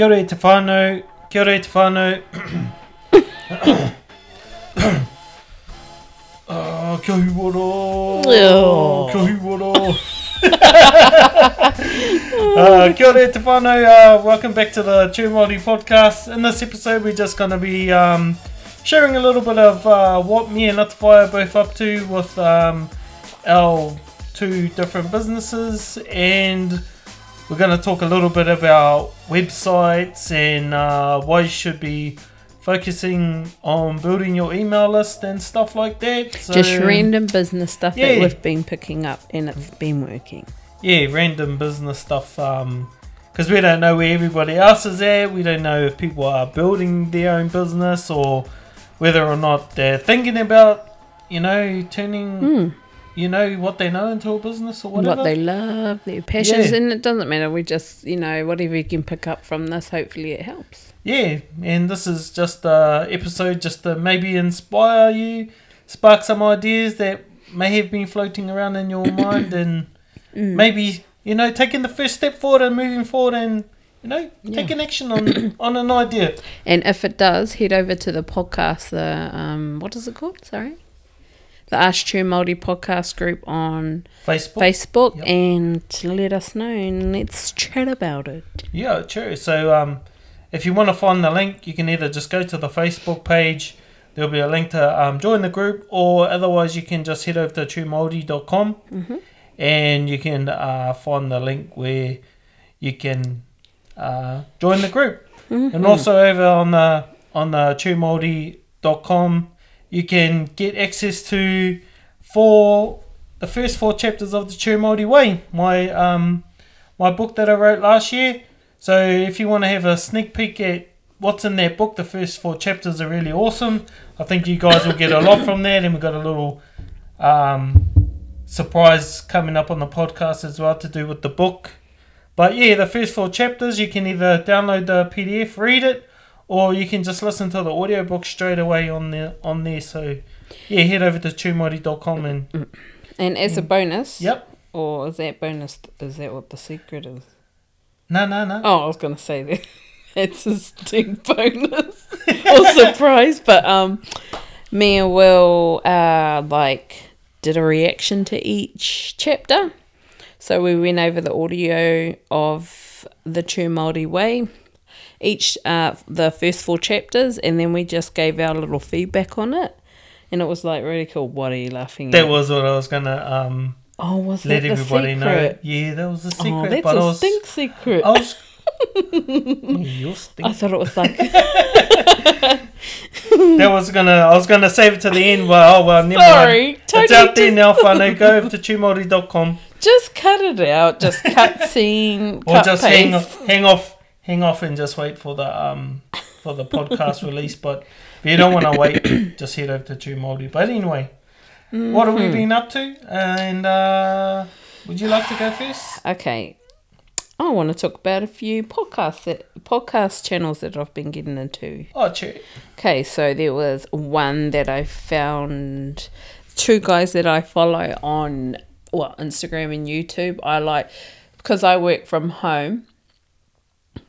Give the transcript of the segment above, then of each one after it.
Kia ora te whānau, kia ora te whānau. Ah, kia hiwara, Oh. kia hiwara. uh, kia ora te whānau, uh, welcome back to the True Māori podcast. In this episode we're just going to be um, sharing a little bit of uh, what me and Atawhai are both up to with um, our two different businesses and we're going to talk a little bit about websites and uh, why you should be focusing on building your email list and stuff like that. So, Just random business stuff Yeah. that we've been picking up and it's been working. Yeah, random business stuff. Because we don't know where everybody else is at. We don't know if people are building their own business or whether or not they're thinking about, you know, turning, Hmm. You know, what they know into a business or whatever. What they love, their passions, Yeah. and it doesn't matter. We just, you know, whatever you can pick up from this, hopefully it helps. Yeah, and this is just a episode just to maybe inspire you, spark some ideas that may have been floating around in your mind, and Mm. maybe you know taking the first step forward and moving forward, and you know Yeah. taking action on on an idea. And if it does, head over to the podcast, the, um, what is it called? Sorry? The Ask True Māori podcast group on Facebook. Facebook Yep. and let us know and let's chat about it. Yeah, true. So um, if you want to find the link, you can either just go to the Facebook page. There'll be a link to um, join the group, or otherwise you can just head over to truemaori.com Mm-hmm. and you can uh, find the link where you can uh, join the group. Mm-hmm. And also over on the on the truemaori.com, you can get access to four the first four chapters of the Māori Way, my um my book that I wrote last year. So if you want to have a sneak peek at what's in that book, the first four chapters are really awesome. I think you guys will get a lot from that, and we've got a little um, surprise coming up on the podcast as well to do with the book. But yeah, the first four chapters you can either download the PDF, read it, or you can just listen to the audiobook straight away on there. On there, so yeah, head over to truemaori.com and And as a bonus, yep. or is that bonus? Is that what the secret is? No, no, no. Oh, I was gonna say that it's a stink bonus or surprise, but um, me and Will uh like did a reaction to each chapter, so we went over the audio of the True Māori Way, each uh the first four chapters, and then we just gave our little feedback on it, and it was like really cool. What are you laughing That at? was what I was gonna um oh, was let that the know. secret? Yeah, that was the secret. Oh, that's but I a was, stink secret. I was. stink. I thought it was like that was gonna. I was gonna save it to the end. Well, oh well, never Sorry, mind. It's out there now. Funny. Go over to truemaori.com Just cut it out. Just cut scene. or cut just paste. hang hang off, hang off, and just wait for the um for the podcast release. But if you don't want to wait, just head over to True Māori. But anyway, what have we Mm-hmm. been up to? And uh, would you like to go first? Okay. I want to talk about a few podcasts that podcast channels that I've been getting into. Oh, true. Okay, so there was one that I found two guys that I follow on well Instagram and YouTube. I like because I work from home.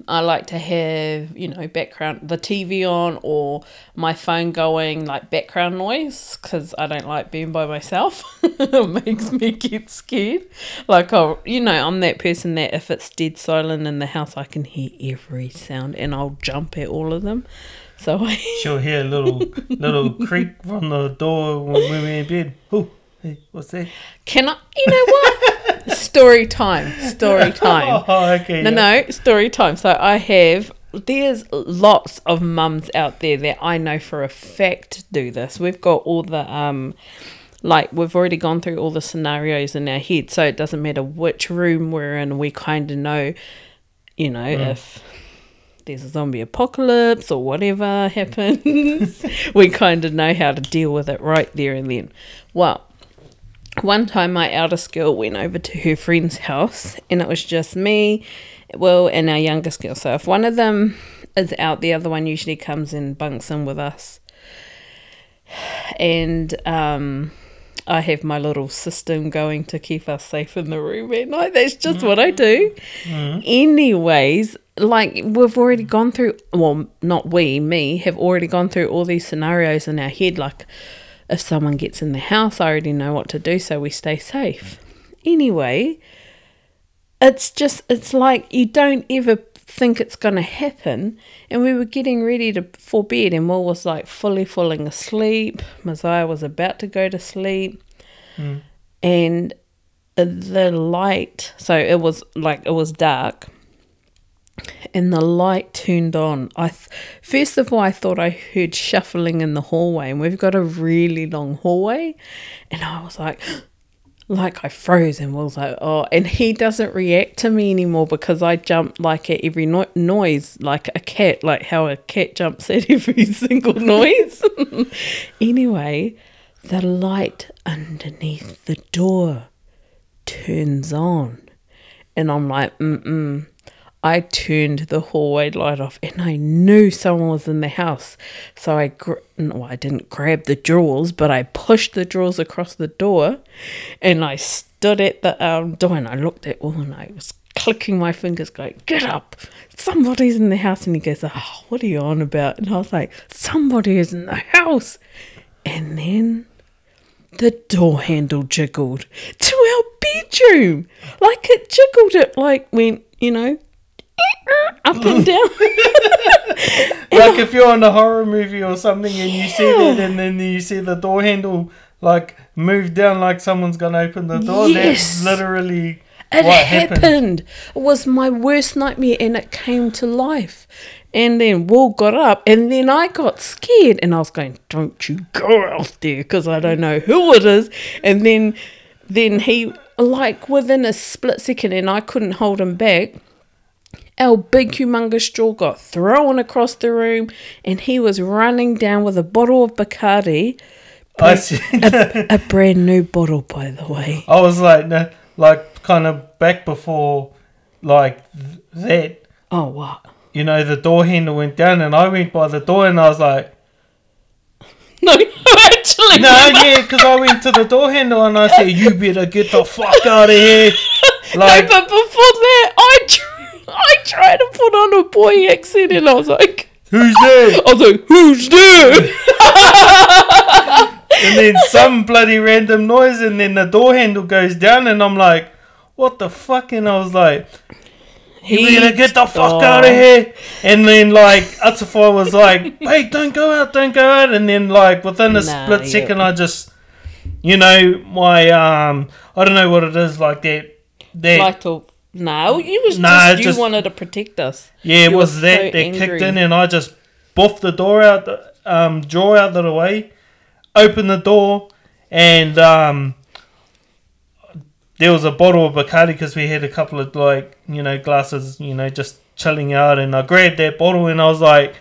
I like to have you know background the TV on or my phone going like background noise because I don't like being by myself. it makes me get scared. Like I, you know, I'm that person that if it's dead silent in the house, I can hear every sound and I'll jump at all of them. So I She'll hear a little little creak from the door when we're in bed. Oh, hey, what's that? Can I? You know what? story time. Story time. Oh, okay. No, yeah. no, story time. So I have. There's lots of mums out there that I know for a fact do this. We've got all the um, like we've already gone through all the scenarios in our head, so it doesn't matter which room we're in. We kind of know, you know, if there's a zombie apocalypse or whatever happens, we kind of know how to deal with it right there and then. Well, one time my eldest girl went over to her friend's house and it was just me, Will, and our youngest girl. So if one of them is out, the other one usually comes and bunks in with us. And um, I have my little system going to keep us safe in the room at night. That's just what I do. Anyways, like we've already gone through. Well, not we, me, have already gone through all these scenarios in our head. Like, if someone gets in the house, I already know what to do, so we stay safe. Anyway, it's just it's like you don't ever think it's going to happen. And we were getting ready to for bed and Will was like fully falling asleep. Messiah was about to go to sleep. Hmm. And the light so it was like it was dark and the light turned on i th- first of all i thought i heard shuffling in the hallway and we've got a really long hallway and i was like like I froze and was like, oh, and he doesn't react to me anymore because I jump like at every no- noise, like a cat, like how a cat jumps at every single noise. anyway, the light underneath the door turns on, and I'm like, mm mm. I turned the hallway light off and I knew someone was in the house. So I, gr- no, I didn't grab the drawers, but I pushed the drawers across the door and I stood at the um, door and I looked at Will and I was clicking my fingers, going, Get up! Somebody's in the house. And he goes, Oh, what are you on about? And I was like, Somebody is in the house. And then the door handle jiggled to our bedroom. Like it jiggled, it like went, you know, up and down. Like if you're in a horror movie or something and you see that and then you see the door handle like move down like someone's gonna open the door. Yes. That's literally It what happened. happened. It was my worst nightmare and it came to life. And then Will got up and then I got scared and I was going, Don't you go out there because I don't know who it is. And then then he like within a split second and I couldn't hold him back. Our big humongous straw got thrown across the room and he was running down with a bottle of Bacardi. I. A brand new bottle by the way. I was like, no, like kind of back before, like th- that. Oh what? You know, the door handle went down, and I went by the door, and I was like, No, actually no, yeah, because I went to the door handle, and I said, you better get the fuck out of here. Like, no, but before that, I tr- I tried to put on a boy accent, and I was like, who's there? I was like, who's there? and then some bloody random noise, and then the door handle goes down, and I'm like, what the fuck? And I was like, you better get the fuck out of here. And then, like, Atawhai was like, hey, don't go out, don't go out. And then, like, within a Nah, split yeah. second, I just, you know, my, um, I don't know what it is, like that. that Light. No, you was Nah, just, you just- wanted to protect us. Yeah, it You was that so that kicked in, and I just buffed the door out, the um, drawer out of the way, opened the door, and um, there was a bottle of Bacardi because we had a couple of like you know glasses, you know, just chilling out, and I grabbed that bottle and I was like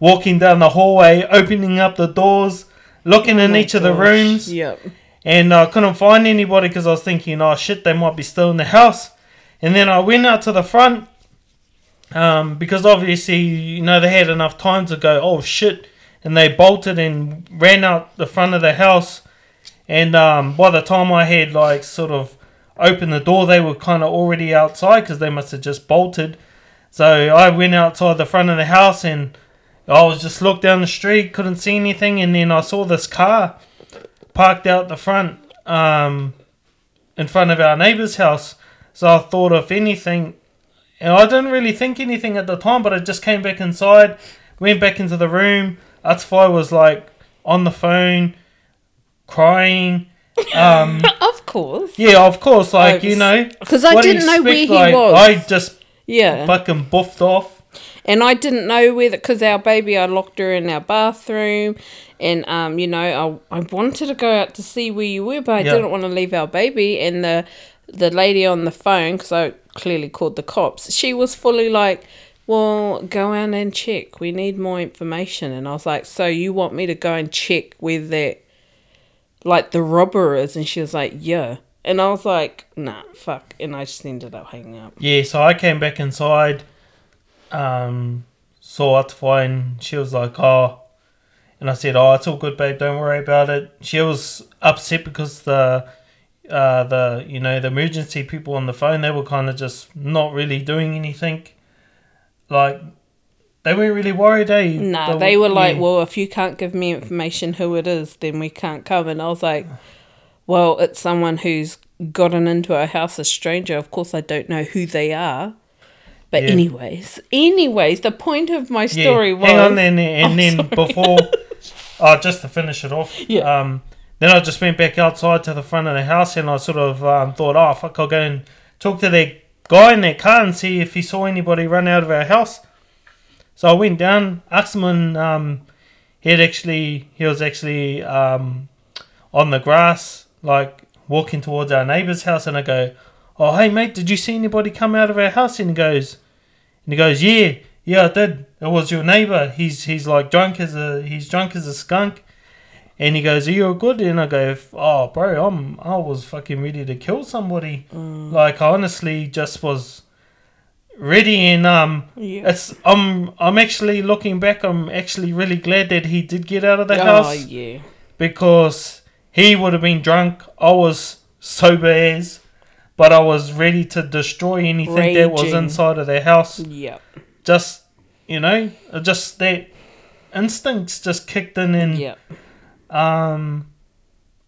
walking down the hallway, opening up the doors, looking in Oh my each of the rooms, Yep. and I couldn't find anybody because I was thinking, oh shit, they might be still in the house. And then I went out to the front um, because obviously, you know, they had enough time to go, oh shit, and they bolted and ran out the front of the house. And um, by the time I had like sort of opened the door, they were kind of already outside because they must have just bolted. So I went outside the front of the house and I was just looked down the street, couldn't see anything, and then I saw this car parked out the front, um, in front of our neighbor's house. So I thought, if anything, and I didn't really think anything at the time, but I just came back inside, went back into the room. Atawhai was like on the phone, crying. Um, Of course. yeah, of course, like you know. Because I what do you didn't know where he Like, was. I just Yeah. fucking buffed off. And I didn't know whether, because our baby, I locked her in our bathroom, and um, you know, I, I wanted to go out to see where you were, but I Yeah. didn't want to leave our baby. And the the lady on the phone, because I clearly called the cops, she was fully like, "Well, go out and check. We need more information." And I was like, "So you want me to go and check where that, like the robber is?" And she was like, "Yeah." And I was like, "Nah, fuck." And I just ended up hanging up. Yeah, so I came back inside, um, saw Atawhai, and she was like, "Oh," and I said, "Oh, it's all good, babe. Don't worry about it." She was upset because the uh, the you know the emergency people on the phone they were kind of just not really doing anything. Like they weren't really worried, eh? Nah, The- they were like, yeah. well, if you can't give me information who it is, then we can't come. And I was like, well, it's someone who's gotten into our house, a stranger. Of course, I don't know who they are. But Yeah. anyways, anyways, the point of my Yeah, story was Hang on, and, and Oh, then sorry. before, oh, just to finish it off, Yeah. Um, then I just went back outside to the front of the house, and I sort of um, thought, oh fuck, I'll go and talk to that guy in that car and see if he saw anybody run out of our house. So I went down, and um, he had actually, he was actually um, on the grass, like walking towards our neighbour's house, and I go, oh hey mate, did you see anybody come out of our house? And he goes, and he goes, yeah, yeah, I did. It was your neighbour. He's he's like drunk as a he's drunk as a skunk. And he goes, are you good? And I go, oh bro, I'm I was fucking ready to kill somebody. Like I honestly just was ready and um Yeah. it's I'm I'm actually looking back I'm actually really glad that he did get out of the oh, house yeah. because he would have been drunk. I was sober as, but I was ready to destroy anything that was inside of their house. Yep. Just you know, just that instincts just kicked in, and Yep. Um,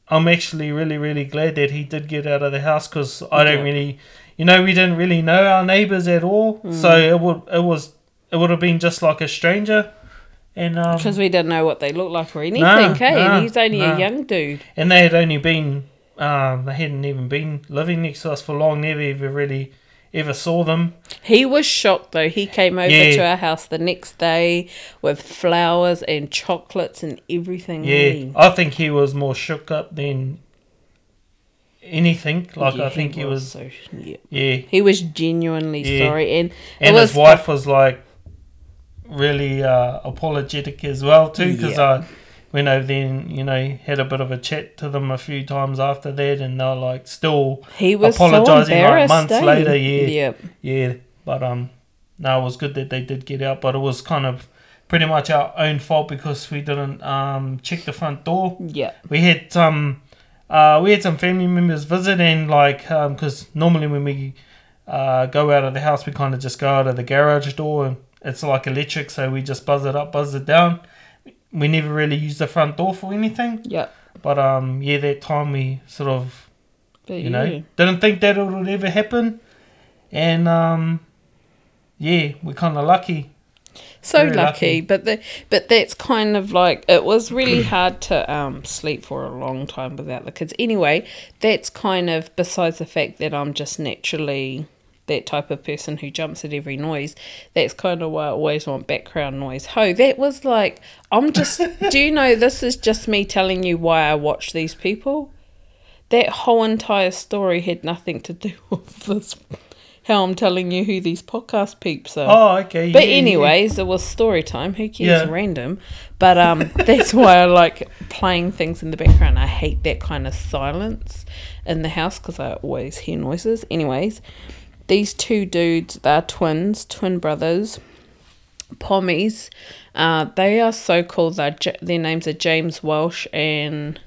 I'm actually really really glad that he did get out of the house because I don't Yeah. really, you know, we didn't really know our neighbors at all, Mm. so it would it was it would have been just like a stranger. And um, Because we didn't know what they looked like or anything, Nah, hey? nah, and he's only nah. a young dude. and they had only been um, they hadn't even been living next to us for long never ever really ever saw them He was shocked though. He came over Yeah. to our house the next day with flowers and chocolates and everything. yeah i think he was more shook up than anything like Yeah, i think he was, so yeah. yeah He was genuinely Yeah. sorry, and and his wife was like really uh, apologetic as well too because i went over there and you know had a bit of a chat to them a few times after that and they're like still he was apologising, so like, months eh? later, yeah. Yep. Yeah, but um, no, it was good that they did get out, but it was kind of pretty much our own fault because we didn't um check the front door. Yeah, We had some, uh, we had some family members visit and like um, because normally when we uh go out of the house, we kind of just go out of the garage door and it's like electric, so we just buzz it up, buzz it down. We never really used the front door for anything, Yep. but um, yeah, that time we sort of But you know yeah. didn't think that it would ever happen and um yeah we're kind of lucky so lucky, lucky. but the but that's kind of like it was really hard to um sleep for a long time without the kids anyway that's kind of besides the fact that i'm just naturally that type of person who jumps at every noise that's kind of why i always want background noise ho that was like i'm just do you know this is just me telling you why i watch these people that whole entire story had nothing to do with this how i'm telling you who these podcast peeps are oh okay but yeah, anyways, it was story time. Who cares? Yeah. Random. But um, that's why I like playing things in the background. I hate that kind of silence in the house because I always hear noises. Anyways, these two dudes, they're twins, twin brothers, pommies. Uh, they are so cool. Their names are James Welsh and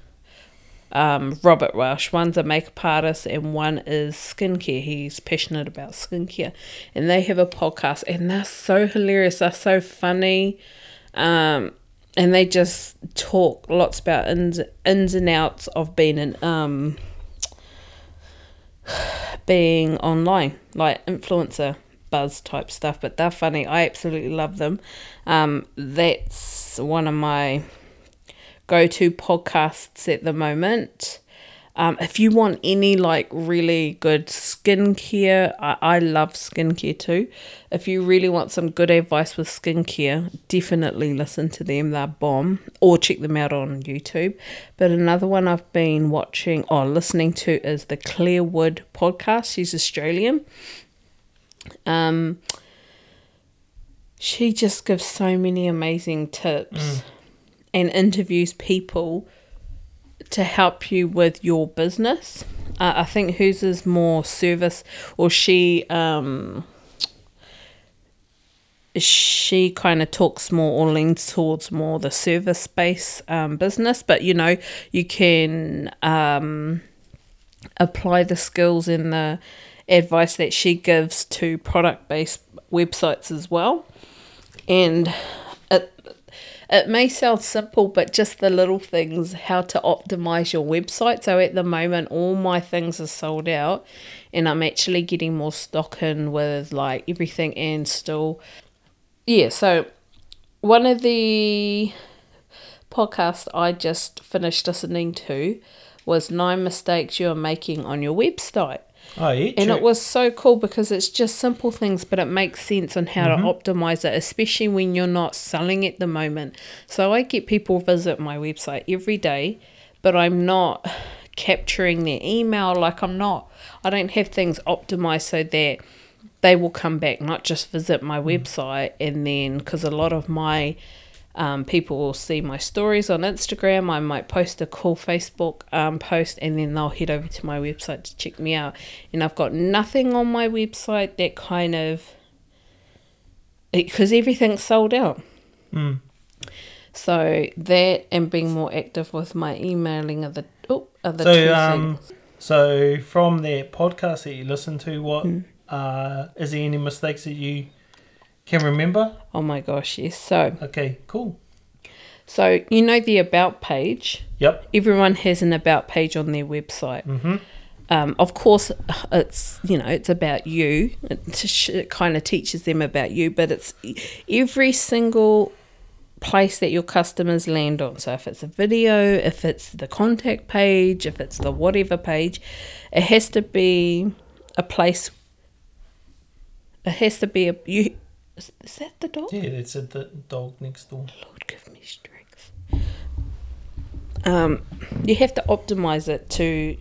um, Robert Welsh. One's a makeup artist and one is skincare. He's passionate about skincare. And they have a podcast and they're so hilarious. They're so funny. Um, and they just talk lots about ins, ins and outs of being an um being online, like influencer buzz type stuff. But they're funny. I absolutely love them. Um, that's one of my go to podcasts at the moment. Um, if you want any like really good skincare, I, I love skincare too. If you really want some good advice with skincare, definitely listen to them. They're bomb, or check them out on YouTube. But another one I've been watching or listening to is the Clairewood podcast. She's Australian. Um, she just gives so many amazing tips and interviews people to help you with your business. Uh, I think hers is more service, or she um, she kind of talks more or leans towards more the service based um, business, but you know, you can um, apply the skills and the advice that she gives to product based websites as well. And it may sound simple, but just the little things, how to optimize your website. So at the moment, all my things are sold out, and I'm actually getting more stock in with like everything and still. Yeah, so one of the podcasts I just finished listening to was Nine Mistakes You're Making on Your Website. Oh, yeah. And it was so cool because it's just simple things, but it makes sense on how Mm-hmm. to optimize it, especially when you're not selling at the moment. So I get people visit my website every day, but I'm not capturing their email. Like I'm not, I don't have things optimized so that they will come back, not just visit my Mm. website and then because a lot of my um, people will see my stories on Instagram. I might post a cool Facebook um, post and then they'll head over to my website to check me out. And I've got nothing on my website that kind of because everything's sold out. Mm. So that and being more active with my emailing are the oh, are the So, two um, things. so from that podcast that you listen to, what Hmm. uh, is there any mistakes that you can remember? Oh my gosh, yes. So Okay, cool. so you know the about page. Yep. Everyone has an about page on their website. Mm-hmm. um, of course, it's you know it's about you. It, sh- it kind of teaches them about you, but it's every single place that your customers land on. So if it's a video, if it's the contact page, if it's the whatever page, it has to be a place. It has to be a you. Is, is that the dog? Yeah, it's a the dog next door. Lord, give me strength. Um, you have to optimize it to,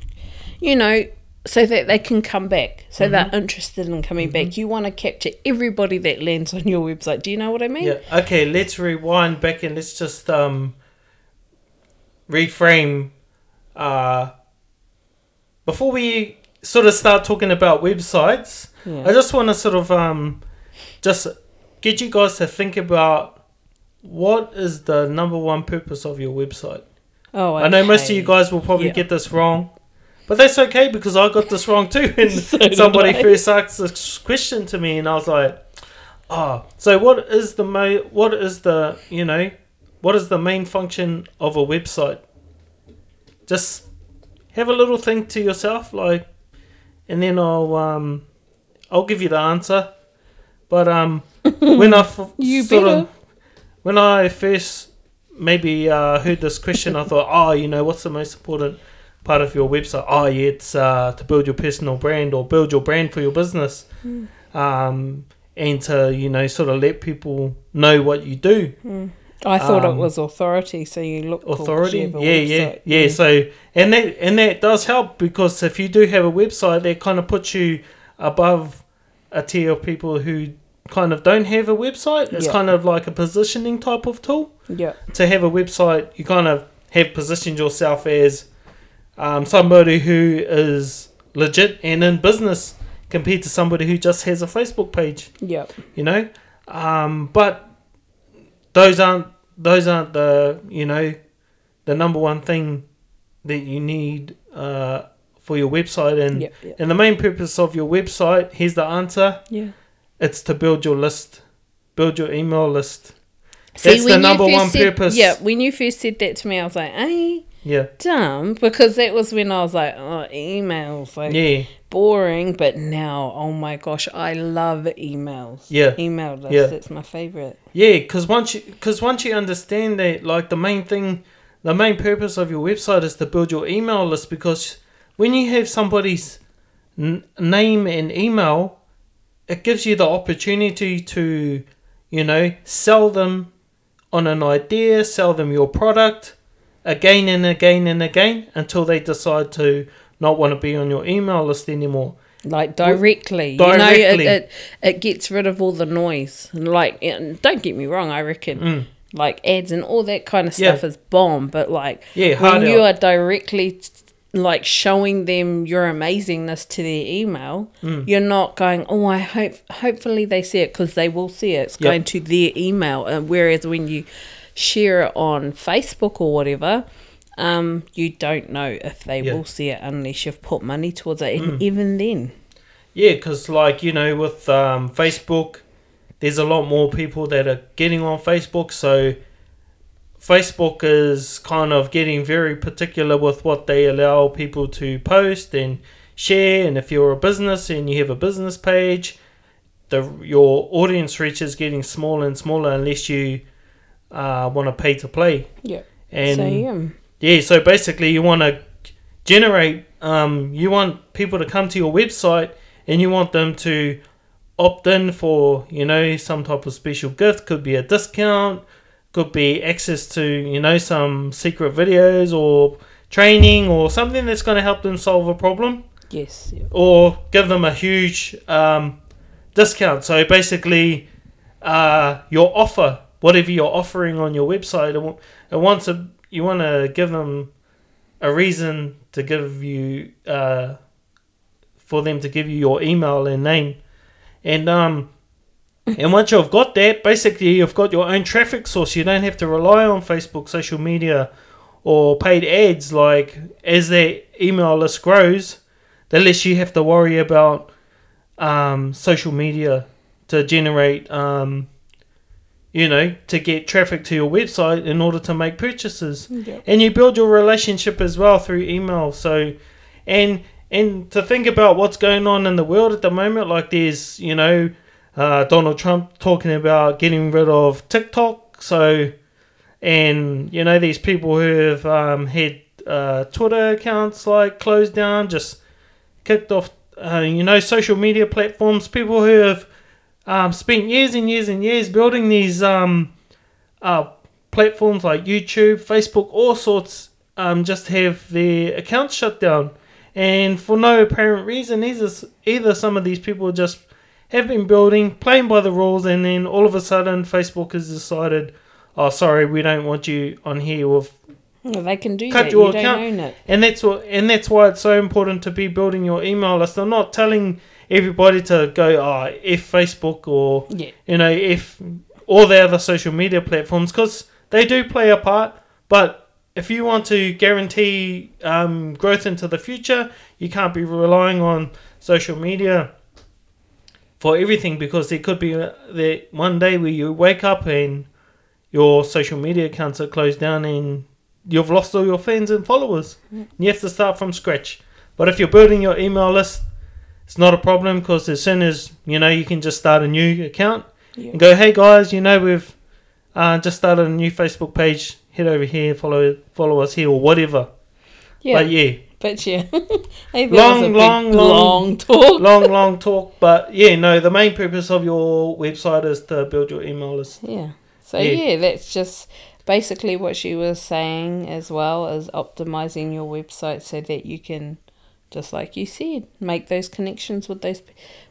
you know, so that they can come back, so they're interested in coming back. You want to capture everybody that lands on your website. Do you know what I mean? Yeah. Okay, let's rewind back and let's just um reframe uh before we sort of start talking about websites. Yeah. I just want to sort of um just get you guys to think about what is the number one purpose of your website. Oh, I know most of you guys will probably Yeah. get this wrong, but that's okay because I got this wrong too. And So somebody first asked this question to me, and I was like, "Ah, so what is the mo- What is the you know, what is the main function of a website?" Just have a little think to yourself, like, and then I'll um, I'll give you the answer. But um, when I f- You sort better. of when I first maybe uh, heard this question, I thought, oh, you know, what's the most important part of your website? Oh, yeah, it's uh, to build your personal brand or build your brand for your business, Hmm. um, and to you know sort of let people know what you do. I thought um, it was authority, so you look Authority, a yeah, yeah, yeah. So and that and that does help because if you do have a website, that kind of puts you above a tier of people who kind of don't have a website. It's Yeah. kind of like a positioning type of tool. yeah, to have a website, you kind of have positioned yourself as um, somebody who is legit and in business compared to somebody who just has a Facebook page. yeah, You know, um, but those aren't those aren't the you know the number one thing that you need uh, for your website and yeah, yeah, and the main purpose of your website. Here's the answer: yeah. It's to build your list, build your email list. See, That's the number one said- purpose. Yeah, when you first said that to me, I was like, "Hey, Yeah, dumb," because that was when I was like, "Oh, emails, like yeah. boring." But now, oh my gosh, I love emails. Yeah. email lists. Yeah. That's my favorite. Yeah, because once you because once you understand that, like the main thing, the main purpose of your website is to build your email list. Because when you have somebody's n- name and email, it gives you the opportunity to, you know, sell them on an idea, sell them your product again and again and again until they decide to not want to be on your email list anymore. Like directly, Directly. you know, it, it it gets rid of all the noise. And like, and don't get me wrong, I reckon Mm. like ads and all that kind of Yeah. stuff is bomb. But like, Yeah, when you out. are directly like showing them your amazingness to their email, Mm. you're not going, oh, I hope, hopefully they see it because they will see it. It's Yep. going to their email. And whereas when you share it on Facebook or whatever, um, you don't know if they Yeah. will see it unless you've put money towards it. And even then, Yeah, because like you know, with um, Facebook, there's a lot more people that are getting on Facebook. So Facebook is kind of getting very particular with what they allow people to post and share. And if you're a business and you have a business page, the your audience reach is getting smaller and smaller unless you uh, want to pay to play. yeah. And so yeah. yeah, so basically, you want to generate, um, you want people to come to your website and you want them to opt in for, you know, some type of special gift. Could be a discount, could be access to, you know, some secret videos or training or something that's going to help them solve a problem Yes. Yeah. or give them a huge um, discount. So basically, uh, your offer, whatever you're offering on your website, it, it wants a, you want to give them a reason to give you uh, for them to give you your email and name, and um. And once you've got that, basically you've got your own traffic source. You don't have to rely on Facebook, social media, or paid ads. Like as their email list grows, the less you have to worry about um, social media to generate, um, you know, to get traffic to your website in order to make purchases. Yeah. And you build your relationship as well through email. So, and and to think about what's going on in the world at the moment, like there's, you know, uh, Donald Trump talking about getting rid of TikTok. So, and you know, these people who have um, had uh, Twitter accounts like closed down, just kicked off, uh, you know, social media platforms. People who have um, spent years and years and years building these um, uh, platforms like YouTube, Facebook, all sorts, um, just have their accounts shut down. And for no apparent reason, either, either some of these people just have been building, playing by the rules, and then all of a sudden Facebook has decided, oh, sorry, we don't want you on here with Well, they can do Cut that. your you don't account. own it. and that's what, and that's why it's so important to be building your email list. I'm not telling everybody to go, oh, if Facebook or Yeah. you know, if all the other social media platforms, because they do play a part. But if you want to guarantee um, growth into the future, you can't be relying on social media for everything because there could be uh, that one day where you wake up and your social media accounts are closed down and you've lost all your fans and followers. And You have to start from scratch. But if you're building your email list, it's not a problem because as soon as you know you can just start a new account Yeah. and go, hey guys, you know we've uh, just started a new Facebook page. Head over here, follow follow us here or whatever. Yeah. But yeah, But yeah. Long, was a big, long, long- long talk. long long talk. But yeah, no, the main purpose of your website is to build your email list. Yeah. So Yeah. yeah. that's just basically what she was saying as well as optimizing your website so that you can just like you said make those connections with those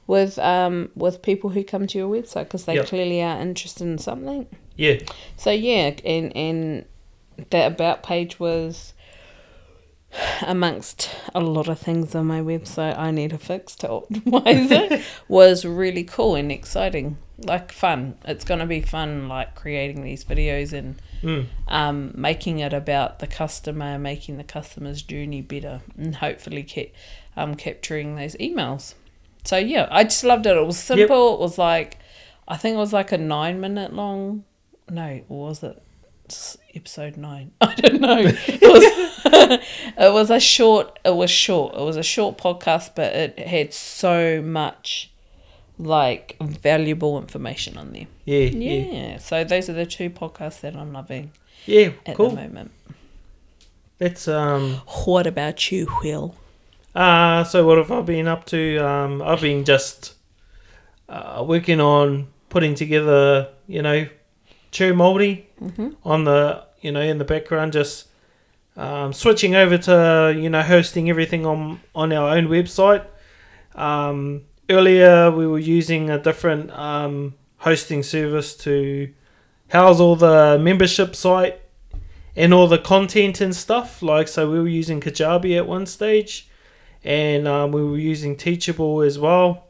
with um with people who come to your website because they Yep. clearly are interested in something. Yeah, So yeah, and and that about page was amongst a lot of things on my website I need to fix to optimize it was really cool and exciting. Like fun. It's gonna be fun like creating these videos and mm. um, making it about the customer, making the customer's journey better, and hopefully ke- um, capturing those emails. So yeah, I just loved it. It was simple. It was like, I think it was like a nine minute long. No, was it episode nine? I don't know. It was. it was a short. It was short. It was a short podcast, but it had so much like valuable information on there. yeah, Yeah. yeah, So those are the two podcasts that I'm loving yeah. at Cool. the moment. That's um. What about you, Will? Uh, so what have I been up to? Um, I've been just uh, working on putting together, you know, True Māori Mm-hmm. on the, you know, in the background, just um, switching over to, you know, hosting everything on on our own website. Um, earlier, we were using a different um, hosting service to house all the membership site and all the content and stuff. Like, so we were using Kajabi at one stage, and um, we were using Teachable as well.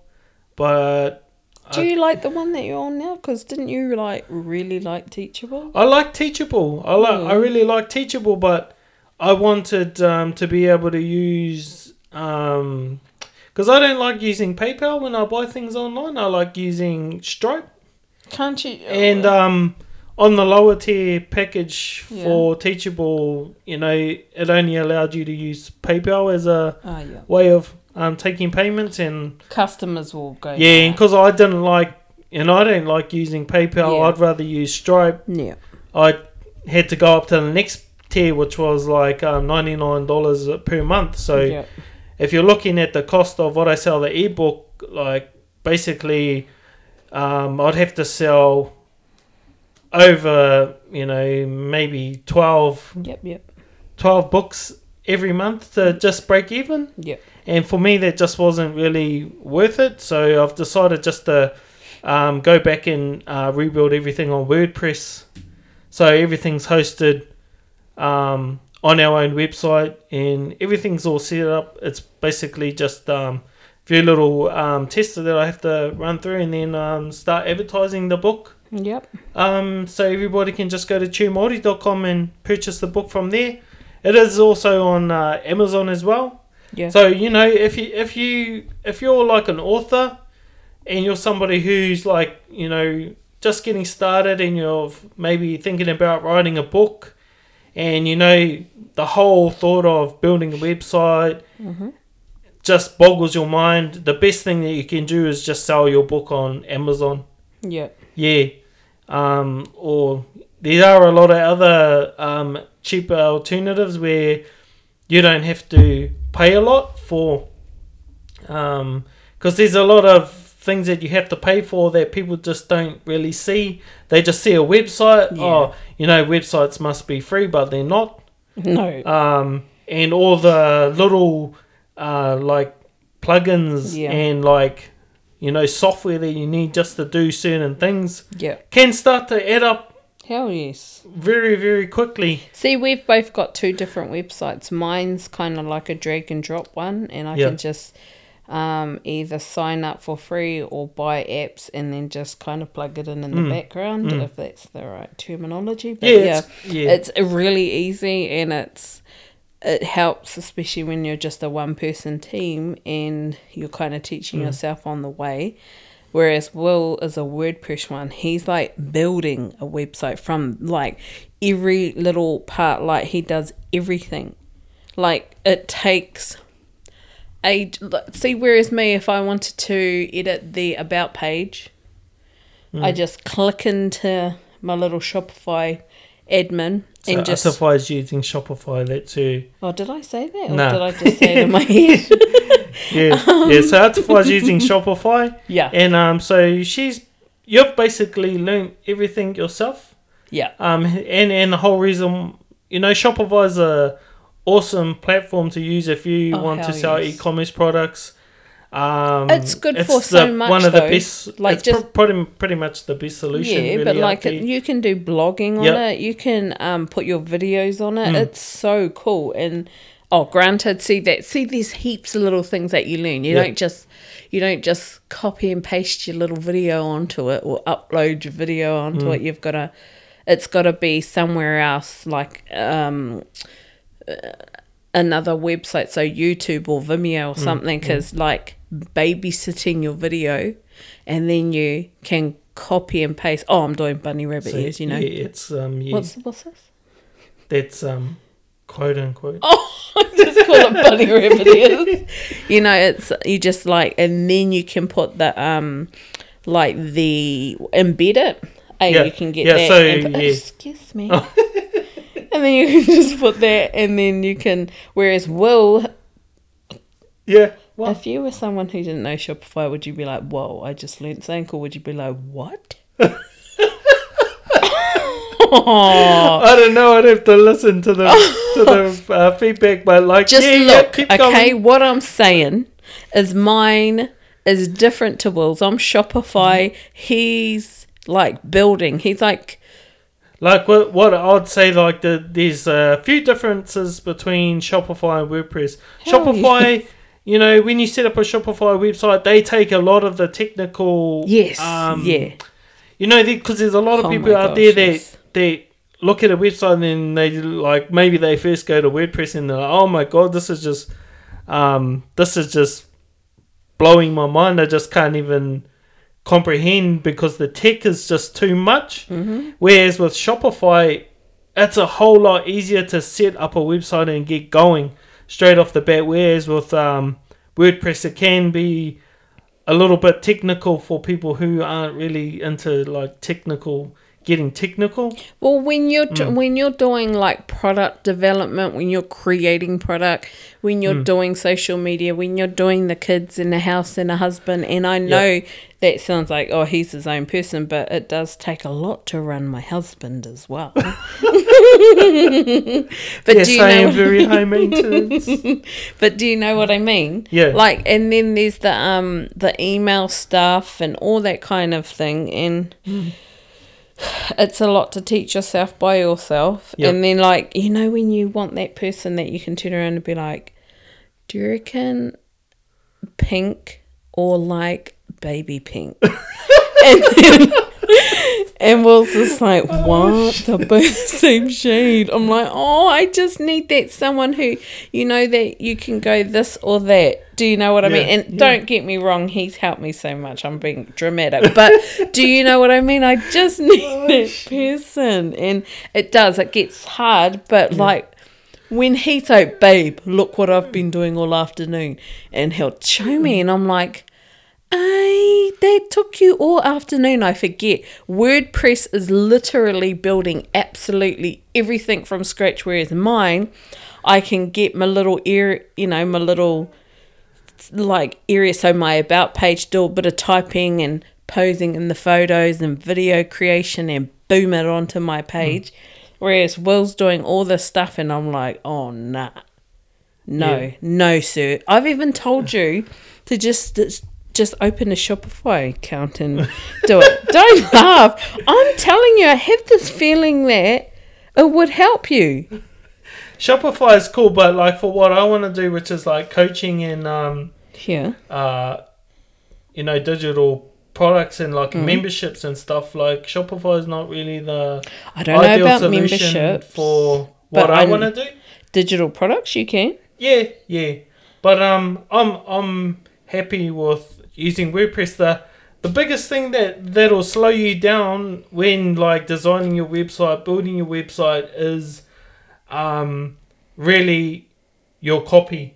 But Do you like the one that you're on now? Because didn't you like really like Teachable? I like Teachable. I like. I Mm. really like Teachable, but I wanted um, to be able to use because I don't like using PayPal when I buy things online. I like using Stripe, Can't you? and um, on the lower tier package Yeah. for Teachable, you know, it only allowed you to use PayPal as a oh yeah, way of um, taking payments, and customers will go. yeah, because I didn't like. And I don't like using PayPal. Yeah. I'd rather use Stripe yeah, I had to go up to the next tier, which was like um, ninety nine dollars per month. So if you're looking at the cost of what I sell the ebook, like basically, um, I'd have to sell over you know maybe 12, yep, yep, 12 books every month to just break even. yep. And for me, that just wasn't really worth it. So I've decided just to um, go back and uh, rebuild everything on WordPress. So everything's hosted um, on our own website and everything's all set up. It's basically just um, a few little um, tests that I have to run through and then um, start advertising the book. Yep. Um, so everybody can just go to truemaori.com and purchase the book from there. It is also on uh, Amazon as well. Yeah. So you know, if you if you if you're like an author, and you're somebody who's like you know just getting started, and you're maybe thinking about writing a book, and you know the whole thought of building a website hmm just boggles your mind. The best thing that you can do is just sell your book on Amazon. Yeah. Yeah. Um, or there are a lot of other um, cheaper alternatives where you don't have to pay a lot for. Because there's a lot of things that you have to pay for that people just don't really see. They just see a website. Yeah. Oh, you know, websites must be free, but they're not. No. Um, and all the little uh, like plugins Yeah. and like you know software that you need just to do certain things yeah. can start to add up Hell yes. very very quickly. See, we've both got two different websites. Mine's kind of like a drag and drop one, and I Yeah. can just um, either sign up for free or buy apps and then just kind of plug it in in the Mm. background, Mm. if that's the right terminology. But Yeah, yeah, it's, yeah, it's really easy and it's it helps especially when you're just a one person team and you're kind of teaching Mm. yourself on the way whereas will is a wordpress one he's like building a website from like every little part like he does everything like it takes a see whereas me if i wanted to edit the about page Mm. i just click into my little shopify admin so and just Atawhai is using Shopify. That too. Oh, did I say that? Or No. did I just say it in my head? Yeah, yeah. So Atawhai is using Shopify, yeah. and um, so she's you've basically learned everything yourself. Yeah. Um, and and the whole reason, you know, Shopify is a awesome platform to use if you Oh, want to sell yes. e-commerce products. Um, It's good for so much, One of the though. best, Like, it's just- pr- pretty pretty much the best solution. Yeah, really but like it, you can do blogging on Yep. it. You can um put your videos on it. Mm. It's so cool. And oh, granted, see that see there's heaps of little things that you learn. You Yeah. don't just you don't just copy and paste your little video onto it or upload your video onto Mm. it. You've got to it's got to be somewhere else like um uh, another website so youtube or vimeo or Mm, something because like babysitting your video and then you can copy and paste. Oh i'm doing bunny rabbit So, ears you know? yeah, it's um, yeah, what's what's this? That's um, quote unquote. oh I just call it bunny rabbit ears. You know it's you just like and then you can put the um like the embed it. Hey Yeah, you can get yeah, that so, and- yeah. excuse me. And then you can just put that and then you can whereas will Yeah, If you were someone who didn't know Shopify, would you be like, "Whoa, I just learnt something," or would you be like, "What?" Oh, I don't know. I'd have to listen to the to the uh, feedback, but like, just yeah, yeah, look, keep okay. going. What I'm saying is mine is different to Will's. I'm Shopify. He's like building. He's like Like what what I'd say like the there's a few differences between Shopify and WordPress. Hell Shopify, you know, when you set up a Shopify website, they take a lot of the technical Yes. um, yeah. You know, because there's a lot of Oh people out gosh, there that yes. they look at a website and then they like maybe they first go to WordPress and they're like, oh my god, this is just um, this is just blowing my mind. I just can't even comprehend because the tech is just too much. Mm-hmm. Whereas with Shopify, it's a whole lot easier to set up a website and get going straight off the bat. Whereas with um, WordPress, it can be a little bit technical for people who aren't really into like technical, getting technical. Well, when you're d Mm. when you're doing like product development, when you're creating product, when Mm. you're doing social media, when you're doing the kids and the house and a husband, and I know that sounds like oh he's his own person, but it does take a lot to run my husband as well. but yes, do you I know? am very high maintenance. But do you know what I mean? Yeah. Like, and then there's the um the email stuff and all that kind of thing, and it's a lot to teach yourself by yourself. Yep. And then, like, you know, when you want that person that you can turn around and be like, "Do you reckon pink or like baby pink?" and then. And Will's just like, what? the both same shade. I'm like, oh, I just need that someone who, you know, that you can go this or that. Do you know what I mean? And yeah. don't get me wrong, he's helped me so much. I'm being dramatic. But do you know what I mean? I just need oh, that person. And it does, it gets hard, but like, when he's like, babe, look what I've been doing all afternoon, and he'll show me, mm. and I'm like, I that took you all afternoon. I forget. WordPress is literally building absolutely everything from scratch. Whereas mine, I can get my little ear, you know, my little like area. So my about page, do a bit of typing and posing in the photos and video creation, and boom it onto my hmm. page. Whereas Will's doing all this stuff, and I'm like, oh nah. No, Yeah. no, sir. I've even told you to just just open a Shopify account and do it. Don't laugh. I'm telling you, I have this feeling that it would help you. Shopify is cool, but like for what I want to do, which is like coaching and um, Yeah. uh, you know, digital products and Mm. like memberships and stuff. Like Shopify is not really the I don't know ideal about solution memberships. for what I want to do. Digital products, you can. Yeah, yeah. But um, I'm I'm happy with using WordPress. The the biggest thing that that'll slow you down when like designing your website, building your website is um really your copy.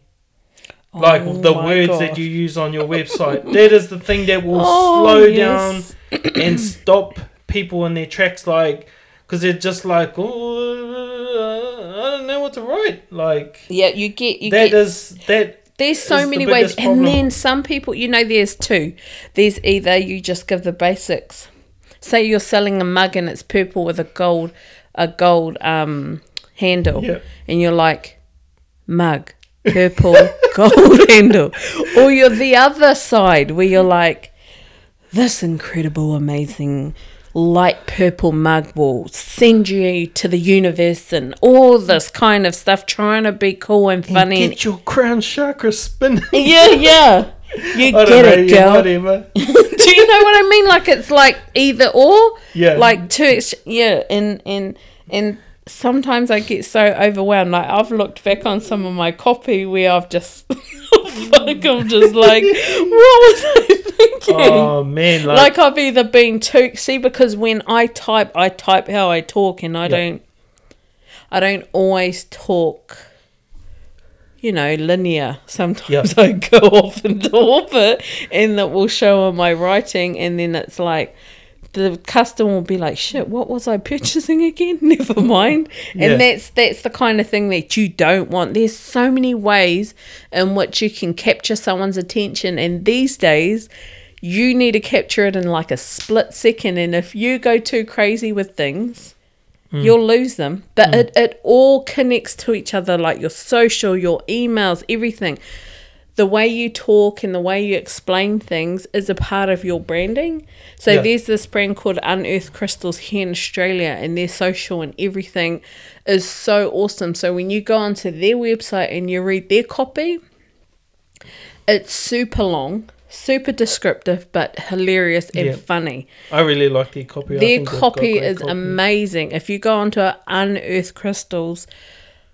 Like Oh the my words that you use on your website. that is the thing that will Oh, slow yes. down and stop people in their tracks like because they're just like oh i don't know what to write like Yeah, you get you that get is that There's so is the many ways, problem. and then some people, you know, there's two. There's either you just give the basics. Say you're selling a mug and it's purple with a gold, a gold um handle, Yeah. and you're like, mug, purple, gold handle, or you're the other side where you're like, this incredible, amazing. Light purple mug will send you to the universe and all this kind of stuff, trying to be cool and funny. and get your crown chakra spinning yeah, yeah. You get know, it, yeah, girl. whatever Do you know what I mean? Like it's like either or. Yeah. Like two. ex- Yeah, and and and sometimes I get so overwhelmed. Like I've looked back on some of my copy where I've just, fuck, I'm just like, what was I thinking? oh man like, like I've either been too see because when I type, I type how I talk, and I Yeah. don't, I don't always talk. You know, linear. Sometimes I go off into orbit, and that will show on my writing, and then it's like the customer will be like, "Shit, what was I purchasing again?" Never mind. Yeah. And that's that's the kind of thing that you don't want. There's so many ways in which you can capture someone's attention, and these days you need to capture it in like a split second. And if you go too crazy with things, hmm. you'll lose them. But hmm. it, it all connects to each other, like your social, your emails, everything. the way you talk and the way you explain things is a part of your branding. So Yeah. there's this brand called Unearth Crystals here in Australia, and their social and everything is so awesome. So when you go onto their website and you read their copy, it's super long, super descriptive, but hilarious and Yeah. funny. I really like their copy. Their think they've got copy is copy. amazing. If you go onto Unearth Crystals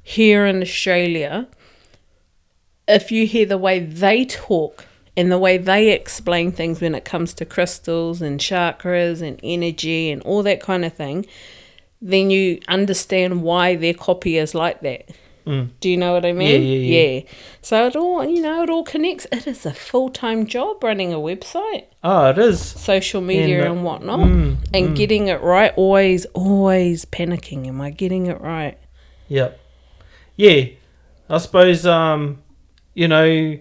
here in Australia, if you hear the way they talk and the way they explain things when it comes to crystals and chakras and energy and all that kind of thing, then you understand why their copy is like that. Mm. Do you know what I mean? yeah, yeah. So it all, you know, it all connects. It is a full time job running a website, Oh, it is. social media, And, uh, and whatnot, mm, and getting it right. Always, always panicking. Am I getting it right? Yep. Yeah. I suppose um, you know,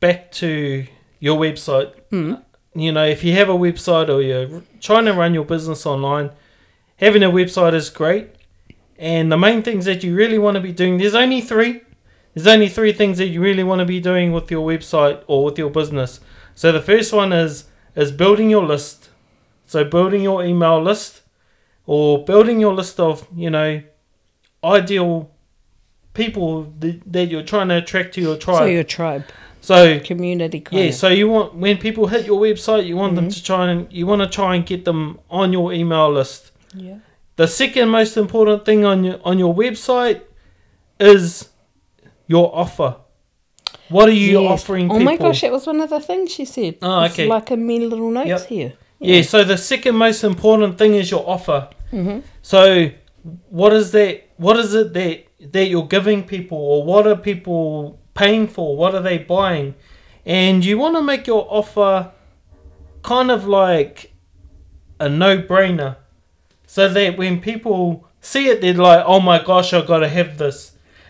back to your website. Mm. You know, if you have a website or you're trying to run your business online, having a website is great. And the main things that you really want to be doing, there's only three. There's only three things that you really want to be doing with your website or with your business. So the first one is is building your list. So building your email list or building your list of, you know, ideal people that, that you're trying to attract to your tribe. So your tribe, So, community, yeah, of. so you want when people hit your website, you want them mm-hmm. to try and you want to try and get them on your email list. yeah. The second most important thing on your on your website is your offer. What are you Yes. offering Oh my gosh, that was one of the things she said. Oh, It's okay. like a many little notes Yep. here. Yeah, so the second most important thing is your offer. Mm-hmm. So what is that what is it that that you're giving people or what are people paying for? What are they buying? And you want to make your offer kind of like a no-brainer. So that when people see it they're like, "Oh my gosh, I got to have this."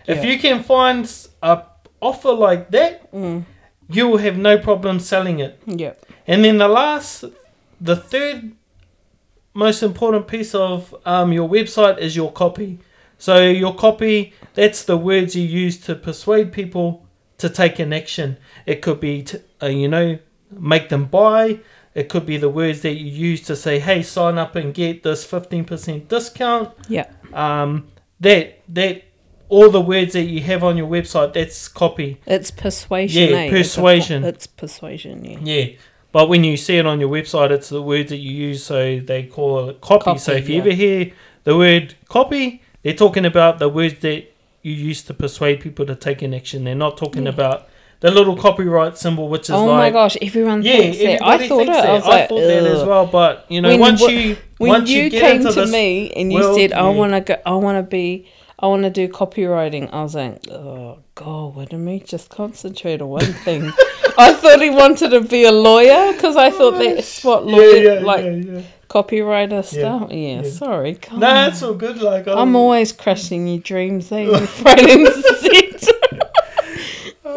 If you can find a offer like that, Mm. you will have no problem selling it. Yep. And then the last, the third most important piece of um, your website is your copy. So your copy, that's the words you use to persuade people to take an action. It could be, to, uh, you know, make them buy. It could be the words that you use to say, "Hey, sign up and get this fifteen percent discount." Yeah. Um, that that all the words that you have on your website, that's copy. It's persuasion. Yeah, eh? It's a persuasion. It's, persuasion. Yeah. Yeah. But when you see it on your website, it's the words that you use, so they call it copy. so if you yeah. ever hear the word copy, they're talking about the words that you use to persuade people to take an action. They're not talking Yeah. about the little copyright symbol, which is Oh like my gosh, everyone yeah, thinks that. I thought it. that. I was I like, thought that as well. But you know, When- once you When once you, you, came to this, me and you said, "I yeah. want to go, I want to be, I want to do copywriting," I was like, "Oh God, wouldn't me just concentrate on one thing?" I thought he wanted to be a lawyer because I thought that's what yeah, lawyer yeah, like yeah, yeah. copywriter stuff. Yeah, yeah. sorry. On. it's all good. Like I'm always crushing your dreams, eh? right in the centre. Oh,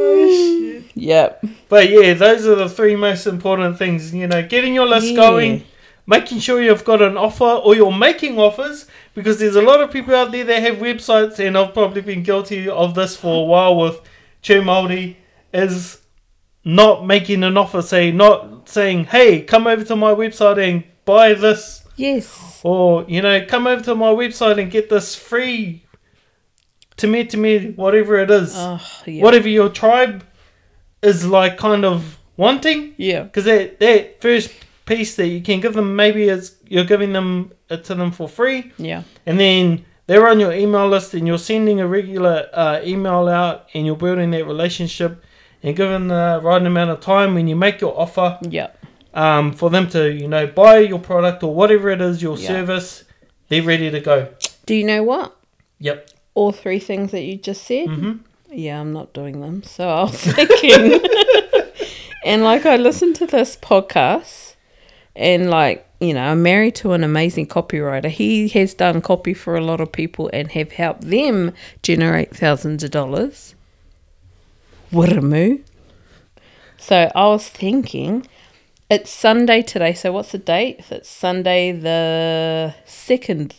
shit. Yep. But yeah, those are the three most important things. You know, getting your list Yeah. going, making sure you've got an offer or you're making offers because there's a lot of people out there that have websites, and I've probably been guilty of this for a while with True Māori, is not making an offer, say not saying, "Hey, come over to my website and buy this," Yes. or you know, come over to my website and get this free. To me, to me, whatever it is, Oh, yeah. whatever your tribe is like, kind of wanting. Yeah. Because that, that first piece that you can give them, maybe it's you're giving them it to them for free, Yeah. and then they're on your email list, and you're sending a regular uh, email out, and you're building that relationship, and given the right amount of time when you make your offer Yeah. um, for them to you know buy your product or whatever it is your Yeah. service, they're ready to go. Do you know what? Yep. All three things that you just said. hmm Yeah, I'm not doing them. So I was thinking, and like I listened to this podcast, and like you know, I'm married to an amazing copywriter. He has done copy for a lot of people and have helped them generate thousands of dollars. Wiramu. So I was thinking, it's Sunday today. So what's the date? It's Sunday the second,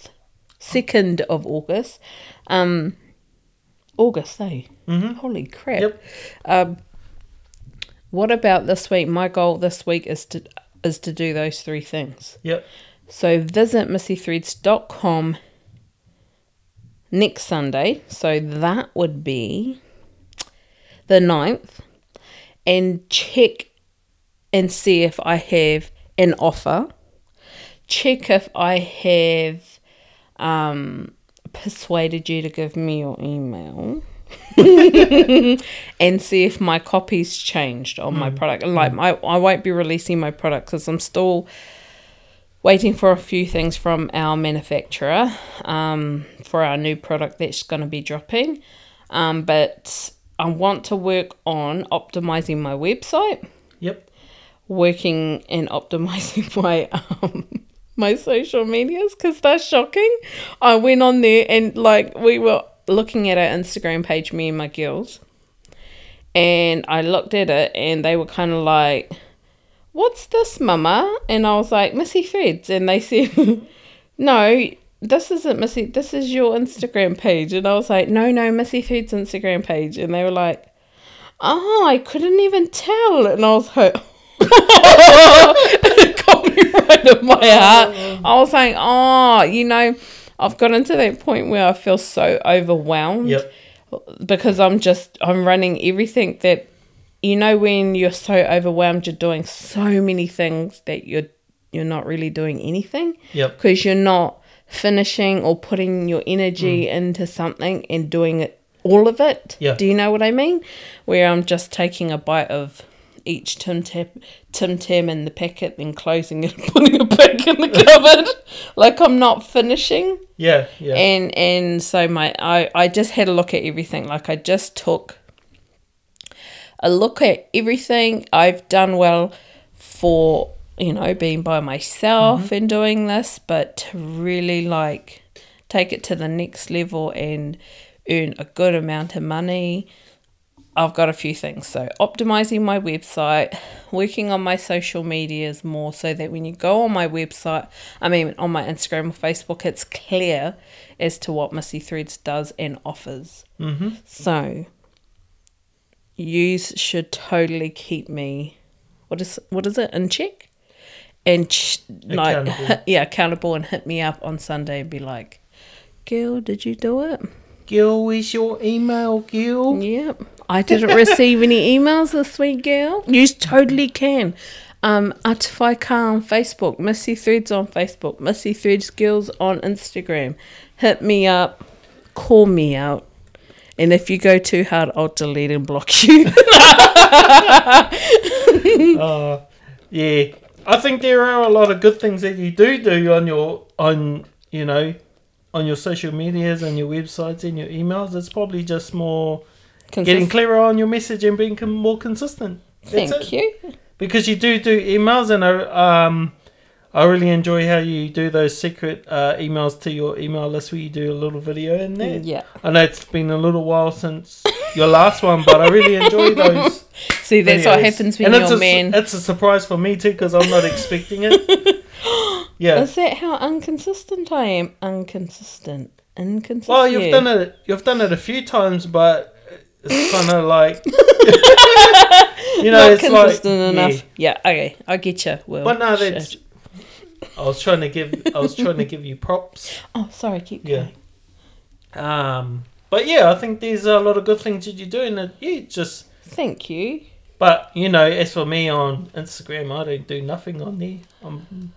second of August. Um, August, eh? Mm-hmm. Holy crap. Yep. Um, what about this week? My goal this week is to is to do those three things. Yep. So visit missythreads.com next Sunday. So that would be the 9th. And check and see if I have an offer. Check if I have um, persuaded you to give me your email. and see if my copy's changed on my product. Like I, I won't be releasing my product because I'm still waiting for a few things from our manufacturer um, for our new product that's going to be dropping. Um, but I want to work on optimizing my website, Yep. working and optimizing my um, my social medias because they're shocking. I went on there and like we were looking at our Instagram page, me and my girls, and I looked at it and they were kind of like what's this, mama? And I was like, Missy Threads. And they said, no, this isn't Missy, this is your Instagram page. And I was like, no, no, Missy Threads Instagram page. And they were like, oh, I couldn't even tell. And I was like, it got me right in my heart. Mm. I was like, oh, you know, I've gotten to that point where I feel so overwhelmed Yep. because I'm just I'm running everything that you know when you're so overwhelmed you're doing so many things that you're you're not really doing anything Yep. because you're not finishing or putting your energy mm. into something and doing it all of it. Yeah. Do you know what I mean? Where I'm just taking a bite of each Tim Tim Tam in the packet, then closing it and putting it back in the cupboard. like I'm not finishing Yeah. Yeah. and and so my I, I just had a look at everything like i just took a look at everything i've done well for you know being by myself mm-hmm. and doing this but to really like take it to the next level and earn a good amount of money I've got a few things. So, optimizing my website, working on my social medias more so that when you go on my website, I mean, on my Instagram or Facebook, it's clear as to what Missy Threads does and offers. mm-hmm. So, you should totally keep me, what is what is it, in check? And ch- like, yeah, accountable and hit me up on Sunday and be like, Gil, did you do it? Gil, is your email, Gil? Yep. I didn't receive any emails this week, girl. You totally can. Um, Atify Car on Facebook, Missy Threads on Facebook, Missy Threads Girls on Instagram. Hit me up, call me out. And if you go too hard, I'll delete and block you. Uh, yeah. I think there are a lot of good things that you do do on your on you know on your social medias and your websites and your emails. It's probably just more getting clearer on your message and being more consistent. That's Thank it. you. because you do do emails and I um I really enjoy how you do those secret uh, emails to your email list where you do a little video in there. Yeah. I know it's been a little while since your last one, but I really enjoy those. See, that's what happens when and you're a man. It's a surprise for me too because I'm not expecting it. Yeah. Is that how inconsistent I am? Inconsistent. Inconsistent. Well, you've done it. You've done it a few times, but it's kind of like you know, Not it's consistent like enough. Yeah. okay. I get you. Well, But no, that's. I was trying to give. I was trying to give you props. Oh, sorry. Keep Yeah. going. Um, but yeah, I think there's a lot of good things that you're doing. it, yeah, just. Thank you. But you know, as for me on Instagram, I don't do nothing on there. I'm,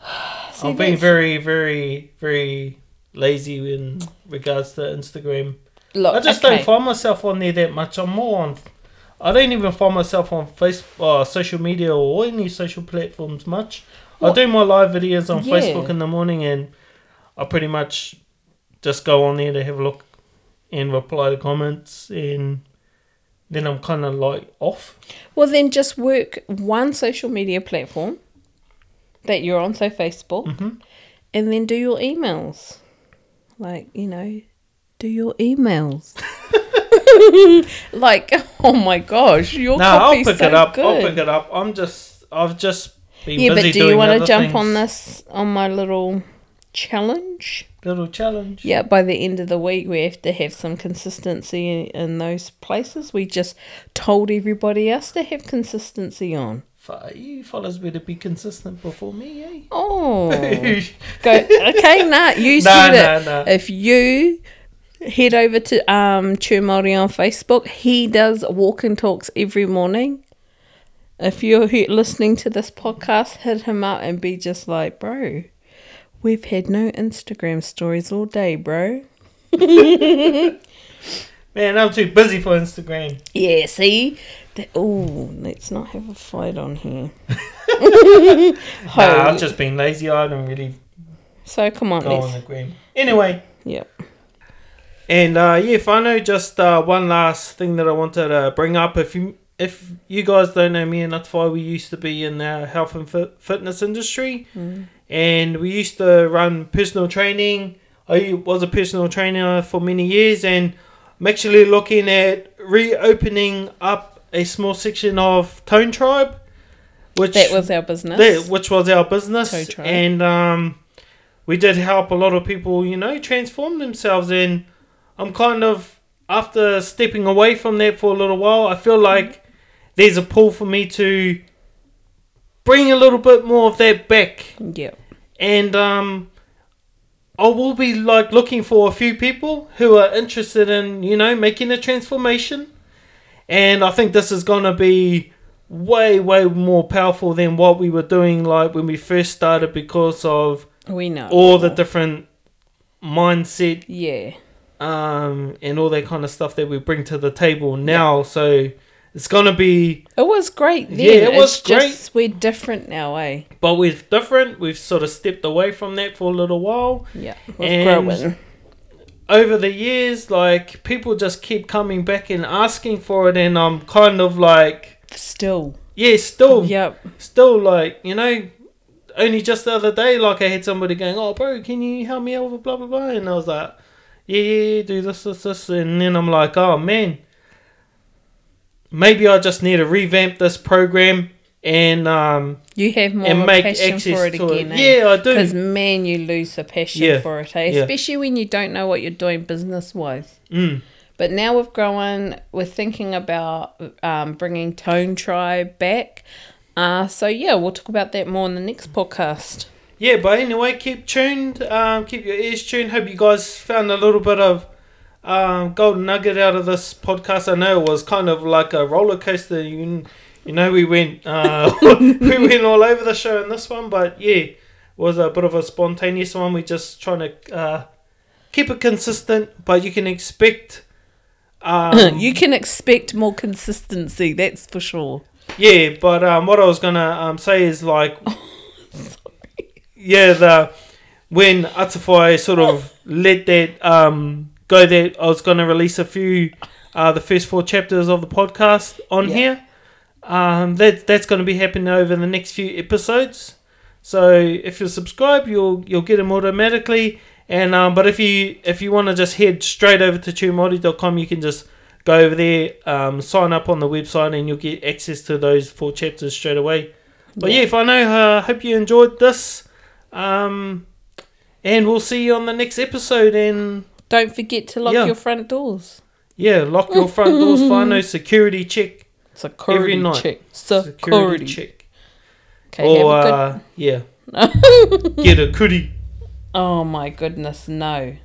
See, I'm being very, very, very lazy in regards to Instagram. Look, I just okay. don't find myself on there that much. I'm more on. I don't even find myself on Facebook, uh, social media, or any social platforms much. I do my live videos on yeah. Facebook in the morning, and I pretty much just go on there to have a look and reply to comments, and then I'm kind of like off. Well, then just work one social media platform that you're on, so Facebook, Mhm. and then do your emails. Like, you know, do your emails. like, oh my gosh, your No, I'll pick so it up. good. I'll pick it up. I'm just, I've just been yeah, but do you want to jump things. on this on my little challenge. Little challenge. Yeah, by the end of the week, we have to have some consistency in, in those places. We just told everybody else to have consistency on. You fellas better be consistent before me, eh? Oh, go okay. Nah, you Nah, said nah, it. nah. If you head over to um True Māori on Facebook, he does walk and talks every morning. If you're listening to this podcast, hit him up and be just like, bro, we've had no Instagram stories all day, bro. Man, I'm too busy for Instagram. Yeah, see? Oh, let's not have a fight on here. Nah, I've just been lazy. I don't really so come on, go let's. on the gram. Anyway, Yep. And uh, yeah, Whānau, just uh, one last thing that I wanted to bring up. If you if you guys don't know me and that's why we used to be in the health and fit- fitness industry, and we used to run personal training. I was a personal trainer for many years, and I'm actually looking at reopening up a small section of Tone Tribe, which That was our business. that, which was our business, and um, we did help a lot of people, you know, transform themselves. And I'm kind of after stepping away from that for a little while, I feel like there's a pull for me to bring a little bit more of that back, Yep. and um, I will be like looking for a few people who are interested in, you know, making a transformation. And I think this is gonna be way, way more powerful than what we were doing like when we first started because of We know. all the different mindset Yeah. Um and all that kind of stuff that we bring to the table now. So it's gonna be It was great then. Yeah, it was it's Just, we're different now, eh? but we're different. We've sort of stepped away from that for a little while. Yeah. We're And- growing. over the years, like people just keep coming back and asking for it, and I'm kind of like, Still. yeah, still, Yep. still like, you know, only just the other day, like I had somebody going, oh, bro, can you help me out with blah blah blah, and I was like, yeah, yeah, yeah, do this, this, this, and then I'm like, oh man, maybe I just need to revamp this program and um You have more and make passion access for it again, it. eh? Yeah, I do. Because man, you lose the passion Yeah, for it, eh? yeah. Especially when you don't know what you're doing business wise. Mm. But now we've grown, we're thinking about um, bringing Tone Tribe back. Uh, so yeah, we'll talk about that more in the next podcast. Yeah, but anyway, keep tuned. Um, keep your ears tuned. Hope you guys found a little bit of um, golden nugget out of this podcast. I know it was kind of like a roller coaster. You, you know, we went uh, we went all over the show in this one, but yeah, it was a bit of a spontaneous one. We're just trying to uh, keep it consistent, but you can expect. Um, you can expect more consistency, that's for sure. Yeah, but um, what I was gonna um, say is like, yeah, the when Atawhai sort of let that um, go, that I was gonna release a few, uh, the first four chapters of the podcast on Yeah. here. Um, that that's gonna be happening over the next few episodes. So if you subscribe, you'll you'll get them automatically. And um, but if you if you want to just head straight over to truemaori.com, you can just go over there, um, sign up on the website, and you'll get access to those four chapters straight away. But yeah, if I know, uh, hope you enjoyed this. Um, and we'll see you on the next episode. And Don't forget to lock Yeah. your front doors. yeah, lock your front doors. Final security check. Security night. check. Security, Security. check. Okay, or have a good. uh, yeah, get a goodie. oh my goodness, no.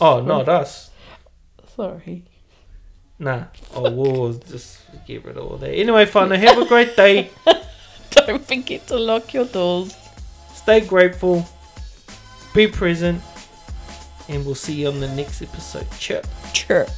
Oh, not us. Sorry. Nah. Oh, we'll just get rid of all that. Anyway, fun. Have a great day. Don't forget to lock your doors. Stay grateful. Be present. And we'll see you on the next episode. Ciao. Chirp.